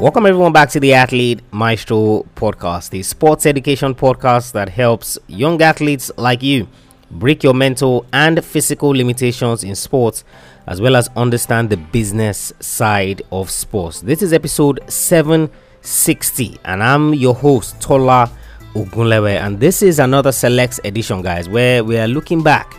Welcome everyone back to the Athlete Maestro podcast, the sports education podcast that helps young athletes like you break your mental and physical limitations in sports as well as understand the business side of sports. This is episode 760 and I'm your host Tola Ogunlewe and this is another select edition guys where we are looking back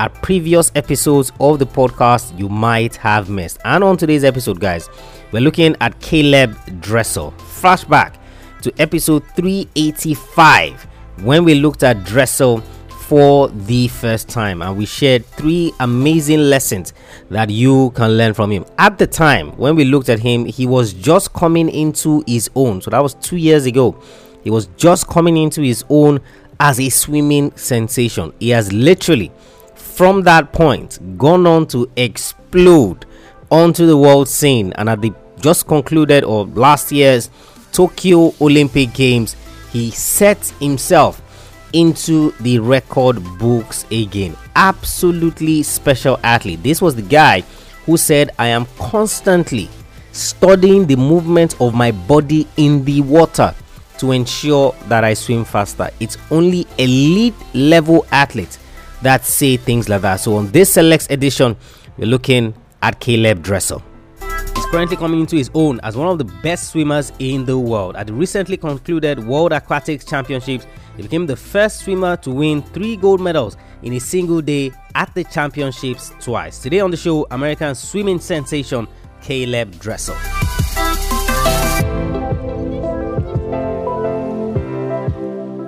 at previous episodes of the podcast you might have missed. And on today's episode guys, we're looking at Caleb Dressel. Flashback to episode 385 when we looked at Dressel for the first time and we shared three amazing lessons that you can learn from him. At the time when we looked at him, he was just coming into his own. So that was 2 years ago. He was just coming into his own as a swimming sensation. He has literally from that point gone on to explode onto the world scene and at the just concluded or last year's Tokyo Olympic Games, he set himself into the record books again. Absolutely special athlete. This was the guy who said, I am constantly studying the movement of my body in the water to ensure that I swim faster. It's only elite level athletes that say things like that. So, on this select edition, we're looking at Caleb Dressel He's currently coming into his own as one of the best swimmers in the world. At the recently concluded World Aquatics Championships, he became the first swimmer to win three gold medals in a single day at the championships twice. Today on the show, American swimming sensation Caleb Dressel.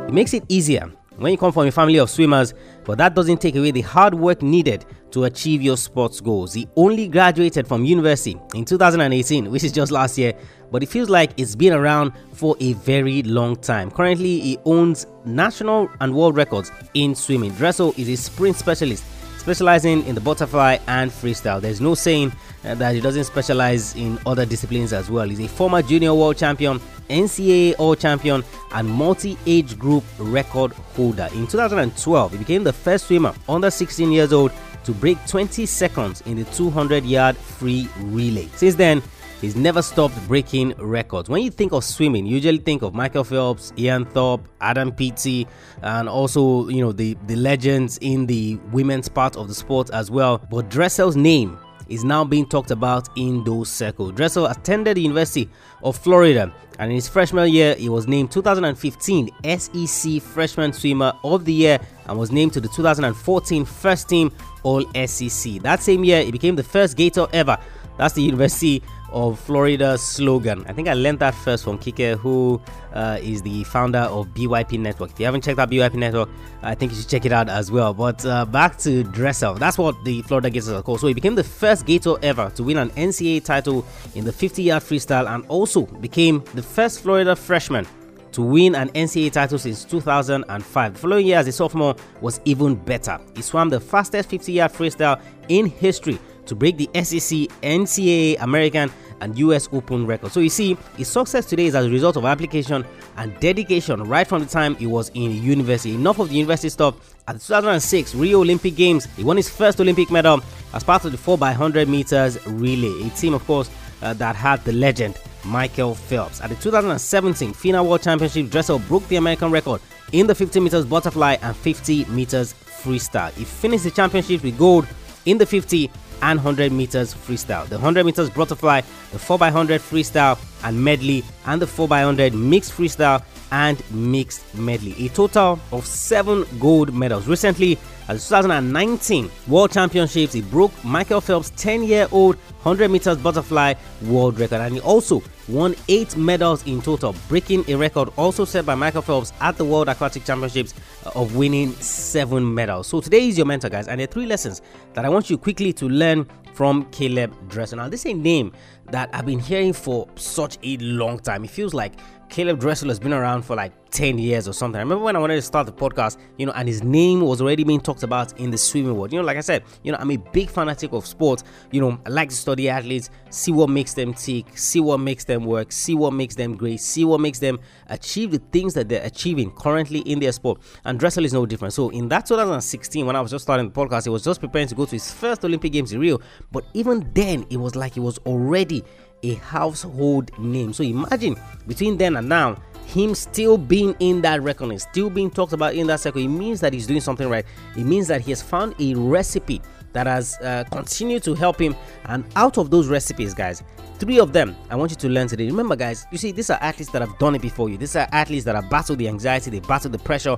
It makes it easier when you come from a family of swimmers, but that doesn't take away the hard work needed to achieve your sports goals. He only graduated from university in 2018, which is just last year, but it feels like it's been around for a very long time. Currently, he owns national and world records in swimming. Dressel is a sprint specialist specializing in the butterfly and freestyle. There's no saying uh, that he doesn't specialize in other disciplines as well. He's a former junior world champion, NCAA All Champion, and multi age group record holder. In 2012, he became the first swimmer under 16 years old to break 20 seconds in the 200 yard free relay. Since then, he's never stopped breaking records. When you think of swimming, you usually think of Michael Phelps, Ian Thorpe, Adam Peaty, and also, you know, the, the legends in the women's part of the sport as well. But Dressel's name is now being talked about in those circles. Dressel attended the University of Florida and in his freshman year he was named 2015 SEC Freshman Swimmer of the Year and was named to the 2014 First Team All SEC. That same year he became the first Gator ever. That's the University of Florida slogan. I think I learned that first from Kike, who uh, is the founder of BYP Network. If you haven't checked out BYP Network, I think you should check it out as well. But uh, back to Dressel. That's what the Florida Gators are called. So he became the first Gator ever to win an NCAA title in the 50 yard freestyle and also became the first Florida freshman to win an NCAA title since 2005. The following year, as a sophomore, was even better. He swam the fastest 50 yard freestyle in history to break the SEC, NCAA, American, and US Open record. So you see, his success today is as a result of application and dedication right from the time he was in university. Enough of the university stuff. At the 2006 Rio Olympic Games, he won his first Olympic medal as part of the 4x100 meters relay. A team, of course, uh, that had the legend Michael Phelps. At the 2017 FINA World Championship, Dressel broke the American record in the 50 meters butterfly and 50 meters freestyle. He finished the championship with gold in the 50 and 100 meters freestyle. The 100 meters butterfly, the 4x100 freestyle and medley, and the 4x100 mixed freestyle and mixed medley. A total of seven gold medals. Recently, at the 2019 World Championships, he broke Michael Phelps' 10 year old 100 meters butterfly world record and he also won eight medals in total, breaking a record also set by Michael Phelps at the World Aquatic Championships uh, of winning seven medals. So today is your mentor, guys, and there are three lessons that I want you quickly to learn from Caleb Dressel. Now, this is a name that I've been hearing for such a long time. It feels like Caleb Dressel has been around for like 10 years or something. I remember when I wanted to start the podcast, you know, and his name was already being talked about in the swimming world. You know, like I said, you know, I'm a big fanatic of sports. You know, I like to study athletes, see what makes them tick, see what makes them work, see what makes them great, see what makes them achieve the things that they're achieving currently in their sport. And Dressel is no different. So in that 2016, when I was just starting the podcast, he was just preparing to go to his first Olympic Games in Rio. But even then, it was like he was already a household name. So imagine between then and now, him still being in that reckoning, still being talked about in that circle, it means that he's doing something right. It means that he has found a recipe that has uh, continued to help him. And out of those recipes, guys, three of them I want you to learn today. Remember, guys, you see, these are athletes that have done it before you. These are athletes that have battled the anxiety, they battled the pressure,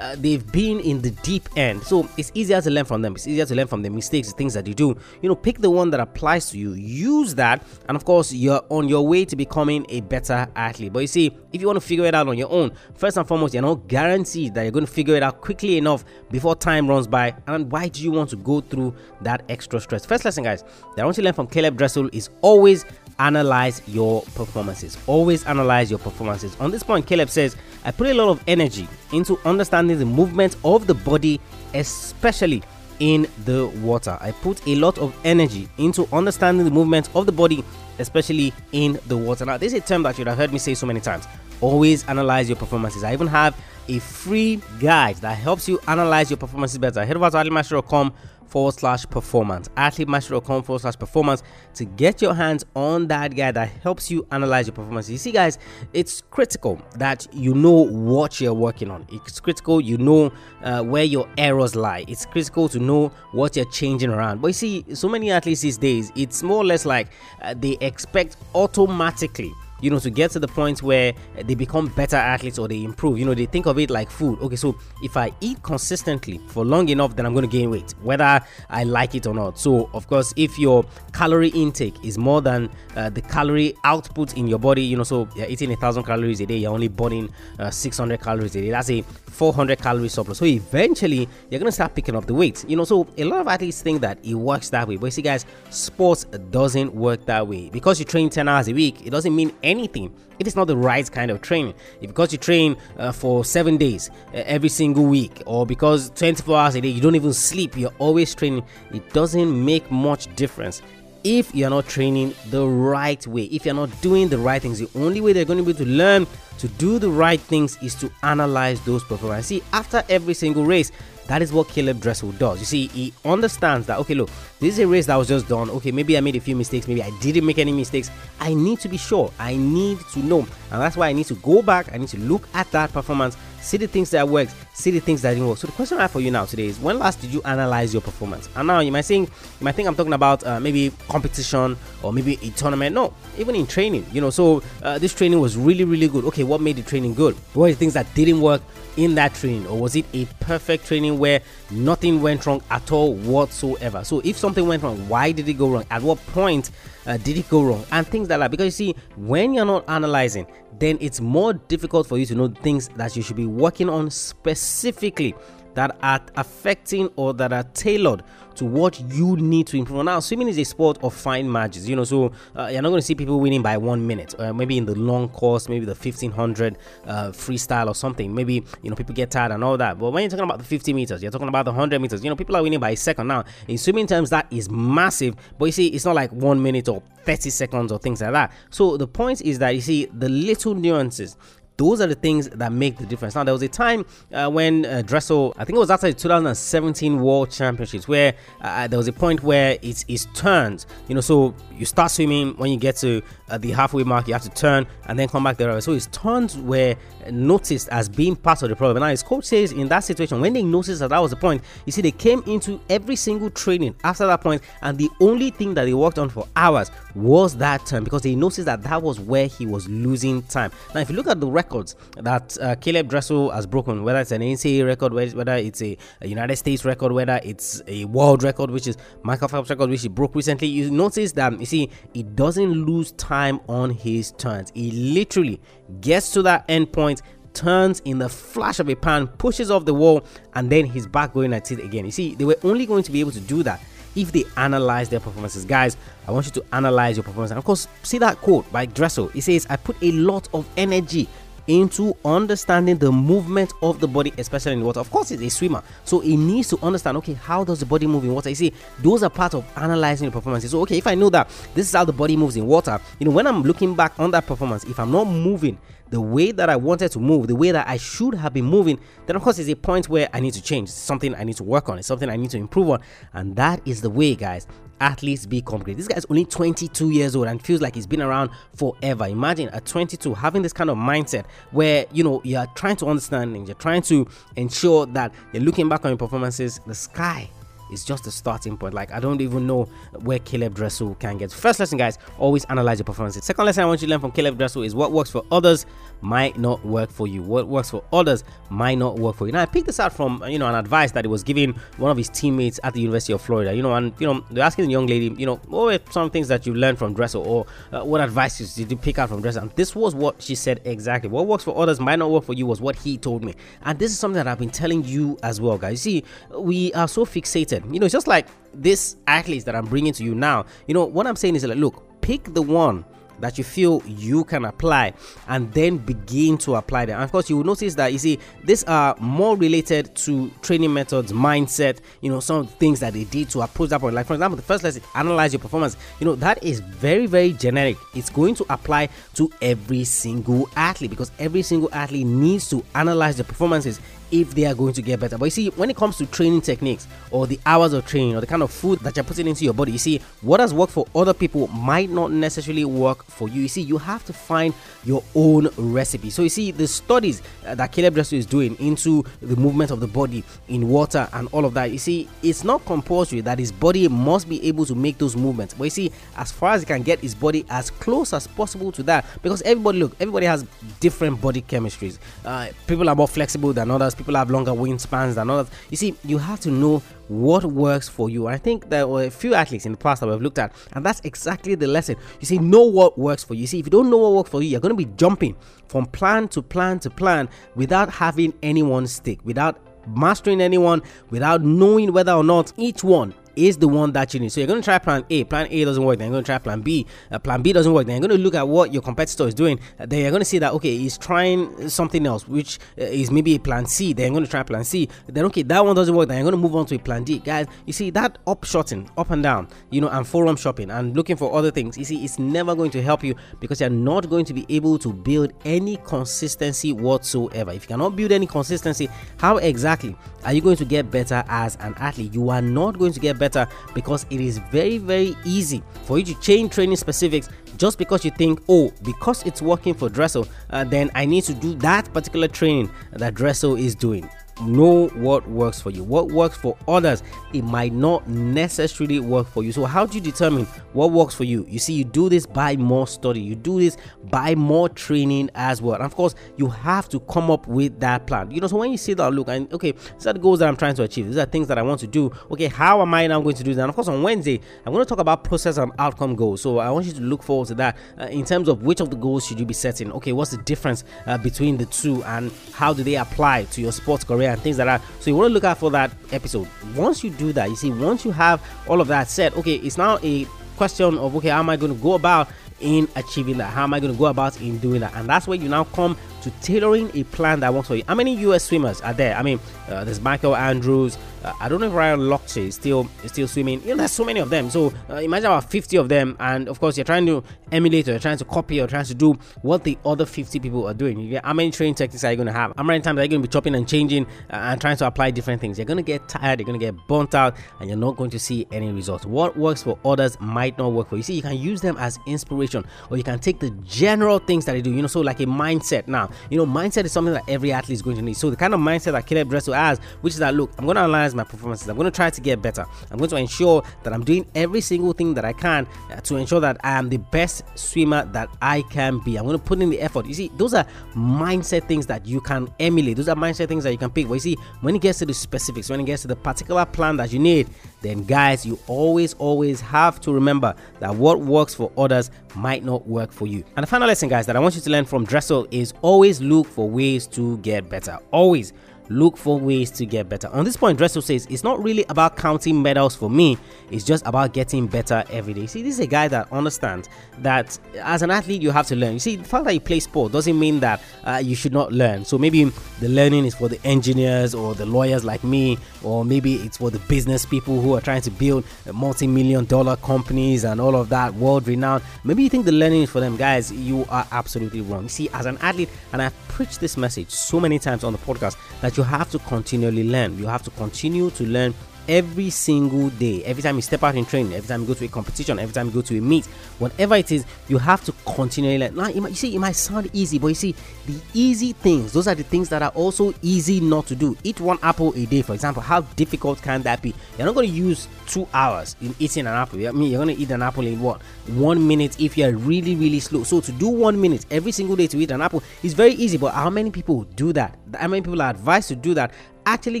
uh, they've been in the deep end. So it's easier to learn from them. It's easier to learn from the mistakes, the things that you do. You know, pick the one that applies to you, use that, and of course, you're on your way to becoming a better athlete. But you see, if you want to figure it out on your own, first and foremost, you're not guaranteed that you're going to figure it out quickly enough before time runs by. And why do you want to go through that extra stress? First lesson, guys, that I want to learn from Caleb Dressel is always analyze your performances. Always analyze your performances. On this point, Caleb says, I put a lot of energy into understanding the movement of the body, especially in the water. I put a lot of energy into understanding the movement of the body, especially in the water. Now, this is a term that you have heard me say so many times. Always analyze your performances. I even have a free guide that helps you analyze your performances better. Head over to athletemaestro.com forward slash performance. Athletemaestro.com forward slash performance to get your hands on that guide that helps you analyze your performance. You see, guys, it's critical that you know what you're working on. It's critical you know uh, where your errors lie. It's critical to know what you're changing around. But you see, so many athletes these days, it's more or less like uh, they expect automatically you know, to get to the point where they become better athletes or they improve. You know, they think of it like food. Okay, so if I eat consistently for long enough, then I'm going to gain weight, whether I like it or not. So, of course, if your calorie intake is more than uh, the calorie output in your body, you know, so you're eating a thousand calories a day, you're only burning uh, 600 calories a day. That's a 400 calorie surplus. So eventually, you're going to start picking up the weight. You know, so a lot of athletes think that it works that way. But you see, guys, sports doesn't work that way. Because you train 10 hours a week, it doesn't mean anything if it's not the right kind of training. If because you train uh, for seven days uh, every single week, or because 24 hours a day you don't even sleep, you're always training, it doesn't make much difference if you're not training the right way, if you're not doing the right things, the only way they're going to be able to learn to do the right things is to analyze those performances. See, after every single race, that is what Caleb Dressel does. You see, he understands that, okay, look, this is a race that was just done. Okay, maybe I made a few mistakes. Maybe I didn't make any mistakes. I need to be sure. I need to know. And that's why I need to go back. I need to look at that performance, see the things that worked, see the things that didn't work. So the question I have for you now today is when last did you analyze your performance? And now you might think, you might think I'm talking about uh, maybe competition or maybe a tournament. No, even in training, you know, so uh, this training was really, really good. Okay, what made the training good? What are the things that didn't work in that training? Or was it a perfect training where nothing went wrong at all whatsoever? So if something went wrong, why did it go wrong? At what point uh, did it go wrong? And things like that. Because you see, when you're not analyzing, then it's more difficult for you to know things that you should be working on specifically that are affecting or that are tailored to what you need to improve. Now, swimming is a sport of fine margins, you know, so uh, you're not going to see people winning by one minute, uh, maybe in the long course, maybe the 1500 uh, freestyle or something. Maybe, you know, people get tired and all that. But when you're talking about the 50 meters, you're talking about the 100 meters, you know, people are winning by a second. Now, in swimming terms, that is massive, but you see, it's not like one minute or 30 seconds or things like that. So the point is that you see the little nuances those are the things that make the difference. Now, there was a time uh, when uh, Dressel, I think it was after the 2017 World Championships, where uh, uh, there was a point where it's, it's turned. You know, so you start swimming when you get to uh, the halfway mark, you have to turn and then come back there. So it's turns were noticed as being part of the problem. Now, his coach says in that situation, when they noticed that that was the point, you see, they came into every single training after that point, and the only thing that they worked on for hours was that turn because they noticed that that was where he was losing time. Now, if you look at the records that uh, Caleb Dressel has broken, whether it's an NCAA record, whether it's a, a, United States record, whether it's a world record, which is Michael Phelps record, which he broke recently, you notice that you see he doesn't lose time on his turns. He literally gets to that end point turns in the flash of a pan, pushes off the wall, and then he's back going at it again. You see, they were only going to be able to do that if they analyze their performances. Guys, I want you to analyze your performance. And of course, see that quote by Dressel. He says, I put a lot of energy into understanding the movement of the body, especially in water. Of course, he's a swimmer, so he needs to understand okay, how does the body move in water? You see, those are part of analyzing the performance. So, okay, if I know that this is how the body moves in water, you know, when I'm looking back on that performance, if I'm not moving the way that I wanted to move, the way that I should have been moving, then of course it's a point where I need to change. It's something I need to work on. It's something I need to improve on. And that is the way, guys, athletes be great. This guy's only 22 years old and feels like he's been around forever. Imagine at 22 having this kind of mindset where you know you're trying to understand and you're trying to ensure that you're looking back on your performances. The sky is just the starting point. Like I don't even know where Caleb Dressel can get. First lesson, guys, always analyze your performances. Second lesson I want you to learn from Caleb Dressel is what works for others might not work for you. What works for others might not work for you. Now I picked this out from you know an advice that he was giving one of his teammates at the University of Florida. You know, and you know they're asking the young lady, you know, what were some things that you learned from Dressel, or uh, what advice did you pick out from Dressel? And this was what she said exactly. What works for others might not work for you was what he told me, and this is something that I've been telling you as well, guys. See, we are so fixated. You know, it's just like this athletes that I'm bringing to you now. You know, what I'm saying is like, look, pick the one that you feel you can apply and then begin to apply them. And of course, you will notice that you see these are more related to training methods, mindset, you know, some things that they did to approach that point. Like, for example, the first lesson, analyze your performance. You know, that is very, very generic. It's going to apply to every single athlete because every single athlete needs to analyze the performances if they are going to get better. But you see, when it comes to training techniques or the hours of training or the kind of food that you're putting into your body, you see, what has worked for other people might not necessarily work for you. You see, you have to find your own recipe. So you see, the studies uh, that Caleb Dressel is doing into the movement of the body in water and all of that, you see, it's not compulsory that his body must be able to make those movements. But you see, as far as he can get his body as close as possible to that, because everybody, look, everybody has different body chemistries. Uh, people are more flexible than others people have longer wingspans than others. You see, you have to know what works for you. I think there were a few athletes in the past that we've looked at, and that's exactly the lesson. You see, know what works for you. you see, if you don't know what works for you, you're going to be jumping from plan to plan to plan without having anyone stick, without mastering anyone, without knowing whether or not each one is the one that you need. So you're going to try plan A. Plan A doesn't work. Then you're going to try plan B. Uh, plan B doesn't work. Then you're going to look at what your competitor is doing. Uh, then you're going to see that okay, he's trying something else, which uh, is maybe a plan C. Then you're going to try plan C. Then okay, that one doesn't work. Then you're going to move on to a plan D. Guys, you see that upshotting, up and down, you know, and forum shopping and looking for other things. You see, it's never going to help you because you're not going to be able to build any consistency whatsoever. If you cannot build any consistency, how exactly are you going to get better as an athlete? You are not going to get better better because it is very, very easy for you to change training specifics just because you think, oh, because it's working for Dressel, uh, then I need to do that particular training that Dressel is doing know what works for you. What works for others it might not necessarily work for you. So how do you determine what works for you? You see you do this by more study. You do this by more training as well. And of course you have to come up with that plan. You know so when you see that look and okay these are the goals that i'm trying to achieve. These are things that i want to do. Okay how am i now going to do that? And of course on wednesday i'm going to talk about process and outcome goals. So i want you to look forward to that uh, in terms of which of the goals should you be setting. Okay what's the difference uh, between the two and how do they apply to your sports career and things like that. So you want to look out for that episode. Once you do that, you see, once you have all of that said, okay, it's now a question of okay, how am I going to go about in achieving that? How am I going to go about in doing that? And that's where you now come to tailoring a plan that works for you. How many US swimmers are there? I mean, uh, there's Michael Andrews. Uh, I don't know if Ryan Lochte is still is still swimming. You know, there's so many of them. So uh, imagine about 50 of them, and of course you're trying to emulate or you're trying to copy or trying to do what the other 50 people are doing. Get, how many training techniques are you going to have? How many times are you going to be chopping and changing uh, and trying to apply different things? You're going to get tired. You're going to get burnt out, and you're not going to see any results. What works for others might not work for you. See, you can use them as inspiration, or you can take the general things that they do. You know, so like a mindset. Now, you know, mindset is something that every athlete is going to need. So the kind of mindset that Caleb Dressel has, which is that look, I'm going to analyze my performances. I'm going to try to get better. I'm going to ensure that I'm doing every single thing that I can uh, to ensure that I am the best swimmer that I can be. I'm going to put in the effort. You see, those are mindset things that you can emulate. Those are mindset things that you can pick. But you see, when it gets to the specifics, when it gets to the particular plan that you need, then guys, you always, always have to remember that what works for others might not work for you. And the final lesson, guys, that I want you to learn from Dressel is always look for ways to get better. Always look for ways to get better. On this point, Dressel says it's not really about counting medals for me, it's just about getting better every day. See, this is a guy that understands that as an athlete, you have to learn. You see, the fact that you play sport doesn't mean that uh, you should not learn. So maybe the learning is for the engineers or the lawyers like me, or maybe it's for the business people who are trying to build multi million dollar companies and all of that, world renowned. Maybe you think the learning is for them. Guys, you are absolutely wrong. You see, as an athlete, and I've preached this message so many times on the podcast that you have to continually learn. You have to continue to learn every single day. Every time you step out in training, every time you go to a competition, every time you go to a meet, whatever it is, you have to continually learn. Now, you see, it might sound easy, but you see, the easy things, those are the things that are also easy not to do. Eat one apple a day, for example. How difficult can that be? You're not going to use two hours in eating an apple. I mean, you're going to eat an apple in what? One minute if you're really, really slow. So, to do one minute every single day to eat an apple is very easy, but how many people do that? How many people are advised to do that? Actually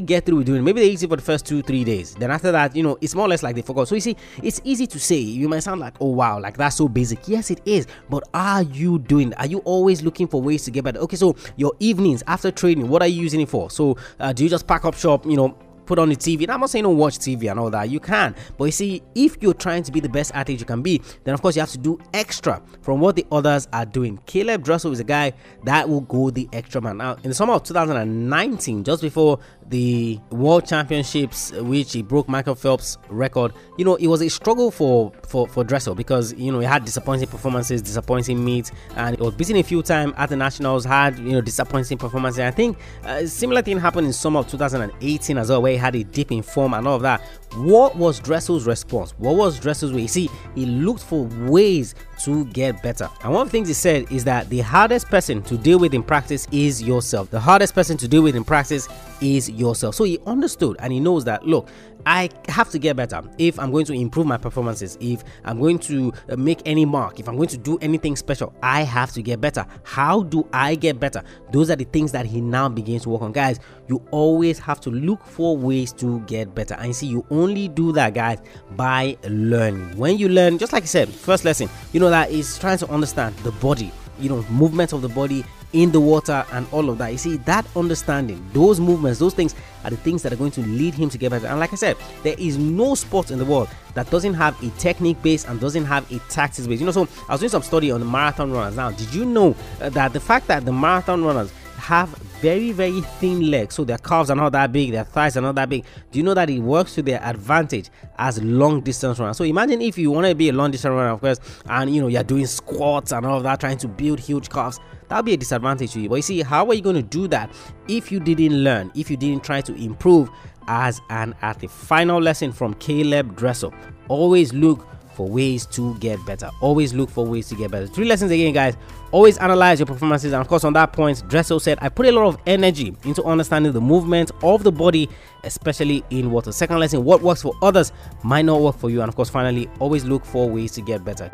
get through with doing it. Maybe they eat it for the first two, three days. Then after that, you know, it's more or less like they forgot. So you see, it's easy to say. You might sound like, oh wow, like that's so basic. Yes, it is. But are you doing? Are you always looking for ways to get better? Okay, so your evenings after training, what are you using it for? So uh, do you just pack up shop? You know, put on the TV. And I'm not saying don't watch TV and all that. You can. But you see, if you're trying to be the best athlete you can be, then of course you have to do extra from what the others are doing. Caleb Dressel is a guy that will go the extra man. Now, in the summer of 2019, just before the World Championships, which he broke Michael Phelps' record, you know, it was a struggle for for for Dressel because you know he had disappointing performances, disappointing meets, and he was beaten a few times at the nationals. Had you know disappointing performances. I think uh, a similar thing happened in summer of 2018 as well, where he had a dip in form and all of that. What was Dressel's response? What was Dressel's way? See, he looked for ways to get better. And one of the things he said is that the hardest person to deal with in practice is yourself. The hardest person to deal with in practice is yourself. So he understood and he knows that look, I have to get better if I'm going to improve my performances, if I'm going to uh, make any mark, if I'm going to do anything special, I have to get better. How do I get better? Those are the things that he now begins to work on. Guys, you always have to look for ways to get better. And see, you only do that, guys, by learning. When you learn, just like I said, first lesson, you know, that is trying to understand the body, you know, movement of the body in the water and all of that. You see, that understanding, those movements, those things are the things that are going to lead him to get better. And like I said, there is no sport in the world that doesn't have a technique base and doesn't have a tactics base. You know, so I was doing some study on the marathon runners. Now, did you know uh, that the fact that the marathon runners have very very thin legs. So their calves are not that big their thighs are not that big. Do you know that it works to their advantage as long distance runners? So imagine if you want to be a long distance runner of course and you know you're doing squats and all of that trying to build huge calves that'll be a disadvantage to you. But you see how are you going to do that if you didn't learn if you didn't try to improve as an athlete? Final lesson from caleb dressel. Always look for ways to get better. Always look for ways to get better. Three lessons again, guys. Always analyze your performances. And of course, on that point, Dressel said, I put a lot of energy into understanding the movement of the body, especially in water. Second lesson, what works for others might not work for you. And of course, finally, always look for ways to get better.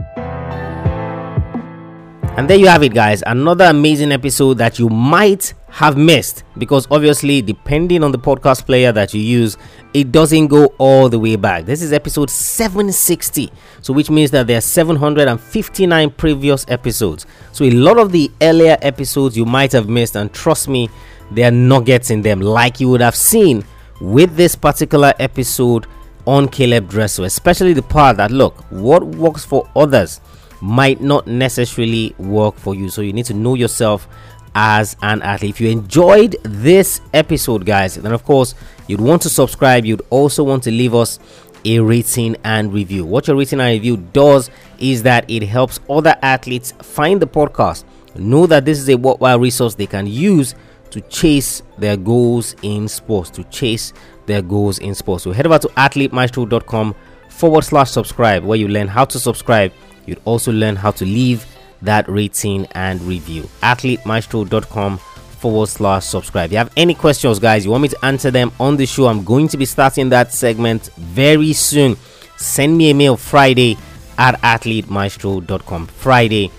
And there you have it, guys. Another amazing episode that you might have missed because obviously, depending on the podcast player that you use, it doesn't go all the way back. This is episode 760, so which means that there are 759 previous episodes. So, a lot of the earlier episodes you might have missed, and trust me, there are nuggets in them, like you would have seen with this particular episode on Caleb Dressel, especially the part that look, what works for others might not necessarily work for you. So you need to know yourself as an athlete. If you enjoyed this episode, guys, then of course you'd want to subscribe. You'd also want to leave us a rating and review. What your rating and review does is that it helps other athletes find the podcast, know that this is a worthwhile resource they can use to chase their goals in sports, to chase their goals in sports. So head over to athletemaestro.com forward slash subscribe where you learn how to subscribe You'd also learn how to leave that rating and review. AthleteMaestro.com forward slash subscribe. If you have any questions, guys, you want me to answer them on the show, I'm going to be starting that segment very soon. Send me a mail Friday at athletemaestro.com. Friday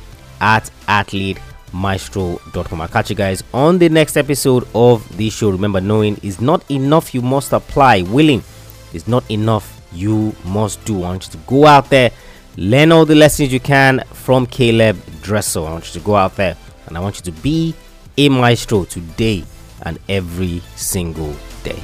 at athletemaestro.com. I'll catch you guys on the next episode of the show. Remember, knowing is not enough, you must apply. Willing is not enough, you must do. I want you to go out there Learn all the lessons you can from Caleb Dressel. I want you to go out there and I want you to be a maestro today and every single day.